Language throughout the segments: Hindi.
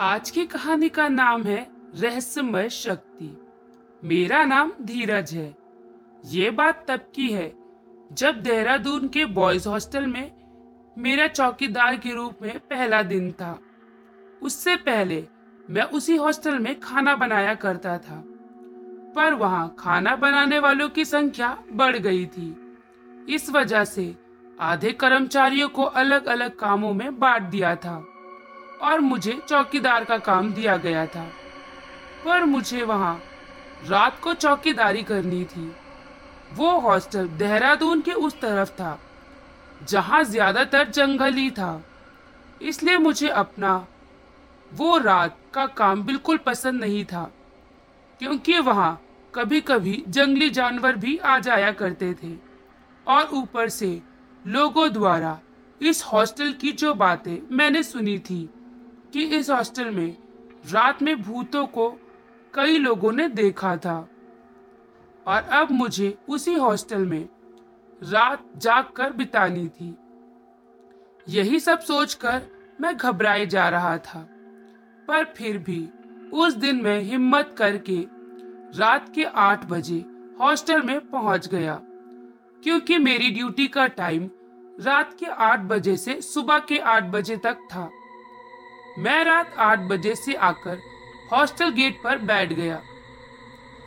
आज की कहानी का नाम है रहस्यमय शक्ति। मेरा नाम धीरज है। ये बात तब की है जब देहरादून के बॉयज़ हॉस्टल में मेरा चौकीदार के रूप में पहला दिन था। उससे पहले मैं उसी हॉस्टल में खाना बनाया करता था, पर वहाँ खाना बनाने वालों की संख्या बढ़ गई थी। इस वजह से आधे कर्मचारियों को अलग अलग कामों में बांट दिया था। और मुझे चौकीदार का काम दिया गया था। पर मुझे वहाँ रात को चौकीदारी करनी थी। वो हॉस्टल देहरादून के उस तरफ़ था, जहाँ ज़्यादातर जंगल ही था। इसलिए मुझे अपना वो रात का काम बिल्कुल पसंद नहीं था, क्योंकि वहाँ कभी कभी जंगली जानवर भी आ जाया करते थे। और ऊपर से लोगों द्वारा इस हॉस्टल की जो बातें मैंने सुनी थी कि इस हॉस्टल में रात में भूतों को कई लोगों ने देखा था। और अब मुझे उसी हॉस्टल में रात जाग कर बितानी थी। यही सब सोचकर मैं घबराए जा रहा था। पर फिर भी उस दिन मैं हिम्मत करके रात के आठ बजे हॉस्टल में पहुँच गया। क्योंकि मेरी ड्यूटी का टाइम रात के आठ बजे से सुबह के आठ बजे तक था। मैं रात आठ बजे से आकर हॉस्टल गेट पर बैठ गया।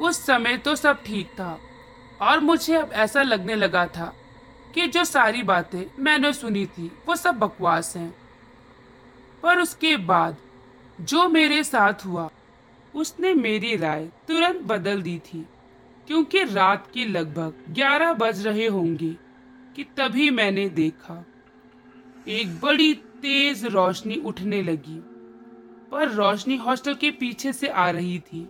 उस समय तो सब ठीक था और मुझे अब ऐसा लगने लगा था कि जो सारी बातें मैंने सुनी थी, वो सब बकवास हैं। पर उसके बाद जो मेरे साथ हुआ, उसने मेरी राय तुरंत बदल दी थी, क्योंकि रात के लगभग ग्यारह बज रहे होंगे कि तभी मैंने देखा। एक बड़ी तेज रोशनी उठने लगी, पर रोशनी हॉस्टल के पीछे से आ रही थी।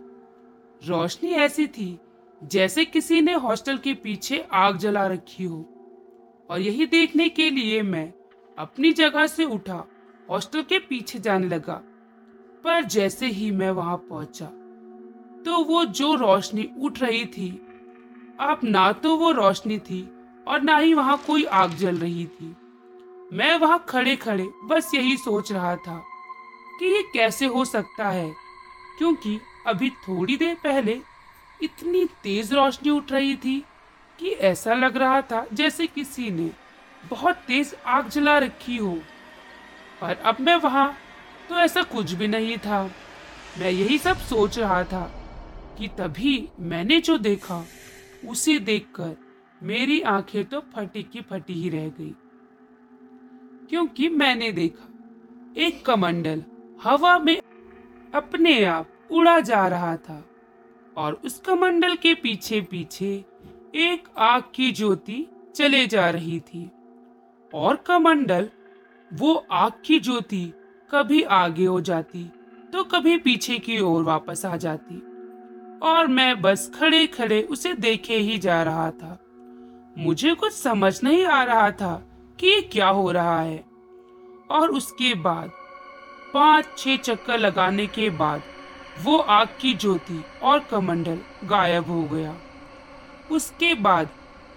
रोशनी ऐसी थी जैसे किसी ने हॉस्टल के पीछे आग जला रखी हो। और यही देखने के लिए मैं अपनी जगह से उठा, हॉस्टल के पीछे जाने लगा, पर जैसे ही मैं वहाँ पहुँचा तो वो जो रोशनी उठ रही थी अब ना तो वो रोशनी थी और ना ही वहाँ कोई आग जल रही थी। मैं वहाँ खड़े खड़े बस यही सोच रहा था कि ये कैसे हो सकता है, क्योंकि अभी थोड़ी देर पहले इतनी तेज रोशनी उठ रही थी कि ऐसा लग रहा था जैसे किसी ने बहुत तेज आग जला रखी हो। पर अब मैं वहाँ तो ऐसा कुछ भी नहीं था। मैं यही सब सोच रहा था कि तभी मैंने जो देखा, उसे देखकर मेरी आँखें तो फटी की फटी ही रह गई। क्योंकि मैंने देखा, एक कमंडल हवा में अपने आप उड़ा जा रहा था और उस कमंडल के पीछे पीछे एक आग की ज्योति चले जा रही थी। और कमंडल, वो आग की ज्योति कभी आगे हो जाती तो कभी पीछे की ओर वापस आ जाती और मैं बस खड़े खड़े उसे देखे ही जा रहा था। मुझे कुछ समझ नहीं आ रहा था कि क्या हो रहा है? और उसके बाद, पाँच छह चक्कर लगाने के बाद, वो आग की ज्योति और कमंडल गायब हो गया। उसके बाद,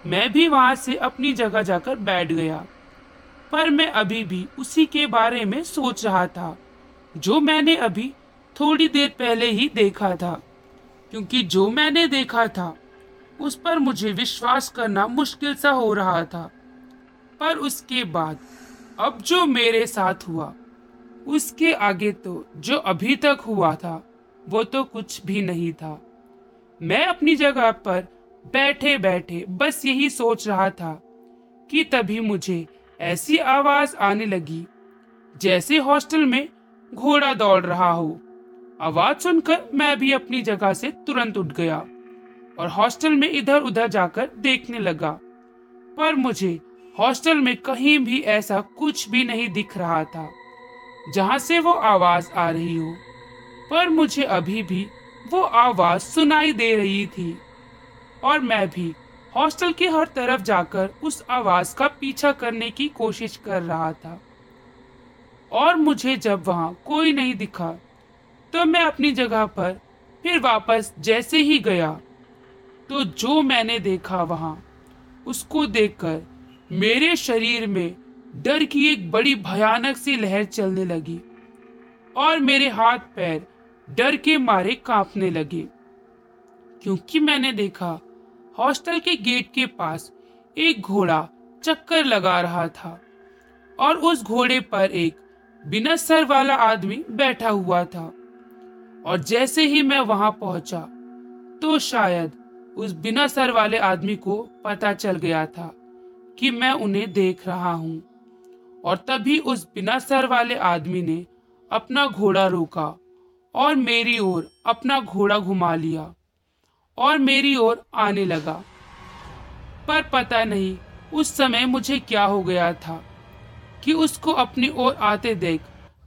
मैं भी वहाँ से अपनी जगह जाकर बैठ गया। पर मैं अभी भी उसी के बारे में सोच रहा था, जो मैंने अभी थोड़ी देर पहले ही देखा था। क्योंकि जो मैंने देखा था, उस पर मुझे विश्वास करना मुश्किल सा हो रहा था। पर उसके बाद, अब जो मेरे साथ हुआ, उसके आगे तो जो अभी तक हुआ था, वो तो कुछ भी नहीं था। मैं अपनी जगह पर बैठे बैठे बस यही सोच रहा था कि तभी मुझे ऐसी आवाज़ आने लगी, जैसे हॉस्टल में घोड़ा दौड़ रहा हो। आवाज़ सुनकर मैं भी अपनी जगह से तुरंत उठ गया और हॉस्टल में इधर उधर जाकर देखने लगा। पर मुझे हॉस्टल में कहीं भी ऐसा कुछ भी नहीं दिख रहा था, जहाँ से वो आवाज़ आ रही हो। पर मुझे अभी भी वो आवाज़ सुनाई दे रही थी, और मैं भी हॉस्टल के हर तरफ़ जाकर उस आवाज़ का पीछा करने की कोशिश कर रहा था। और मुझे जब वहाँ कोई नहीं दिखा तो मैं अपनी जगह पर फिर वापस जैसे ही गया तो जो मैंने देखा वहाँ, उसको देखकर मेरे शरीर में डर की एक बड़ी भयानक सी लहर चलने लगी और मेरे हाथ पैर डर के मारे कांपने लगे। क्योंकि मैंने देखा, हॉस्टल के गेट के पास एक घोड़ा चक्कर लगा रहा था और उस घोड़े पर एक बिना सर वाला आदमी बैठा हुआ था और जैसे ही मैं वहाँ पहुँचा तो शायद उस बिना सर वाले आदमी को पता चल गया था। कि मैं उन्हें देख रहा हूँ। और तभी उस बिना सर वाले आदमी ने अपना घोड़ा रोका और मेरी ओर अपना घोड़ा घुमा लिया और मेरी ओर आने लगा। पर पता नहीं उस समय मुझे क्या हो गया था कि उसको अपनी ओर आते देख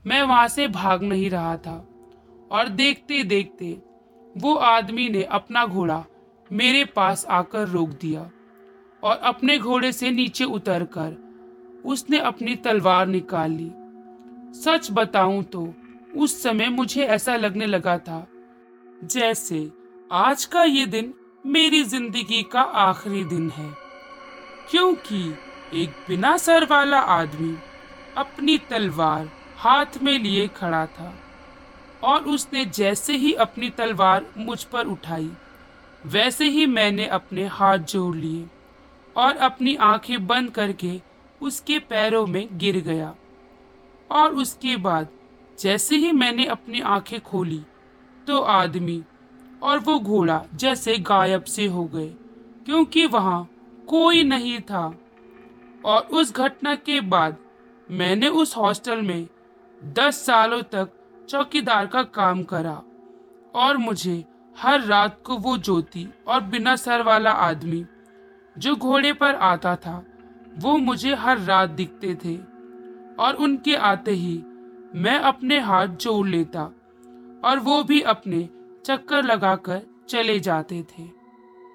मैं वहाँ से भाग नहीं रहा था और देखते देखते वो आदमी ने अपना घोड़ा मेरे पास आकर रोक दिया। और अपने घोड़े से नीचे उतरकर उसने अपनी तलवार निकाल ली। सच बताऊँ तो उस समय मुझे ऐसा लगने लगा था जैसे आज का ये दिन मेरी ज़िंदगी का आखिरी दिन है, क्योंकि एक बिना सर वाला आदमी अपनी तलवार हाथ में लिए खड़ा था और उसने जैसे ही अपनी तलवार मुझ पर उठाई, वैसे ही मैंने अपने हाथ जोड़ लिए। और अपनी आँखें बंद करके उसके पैरों में गिर गया। और उसके बाद जैसे ही मैंने अपनी आँखें खोली तो आदमी और वो घोड़ा जैसे गायब से हो गए, क्योंकि वहाँ कोई नहीं था। और उस घटना के बाद मैंने उस हॉस्टल में दस सालों तक चौकीदार का काम करा और मुझे हर रात को वो ज्योति और बिना सर वाला आदमी जो घोड़े पर आता था, वो मुझे हर रात दिखते थे। और उनके आते ही मैं अपने हाथ जोड़ लेता और वो भी अपने चक्कर लगाकर चले जाते थे।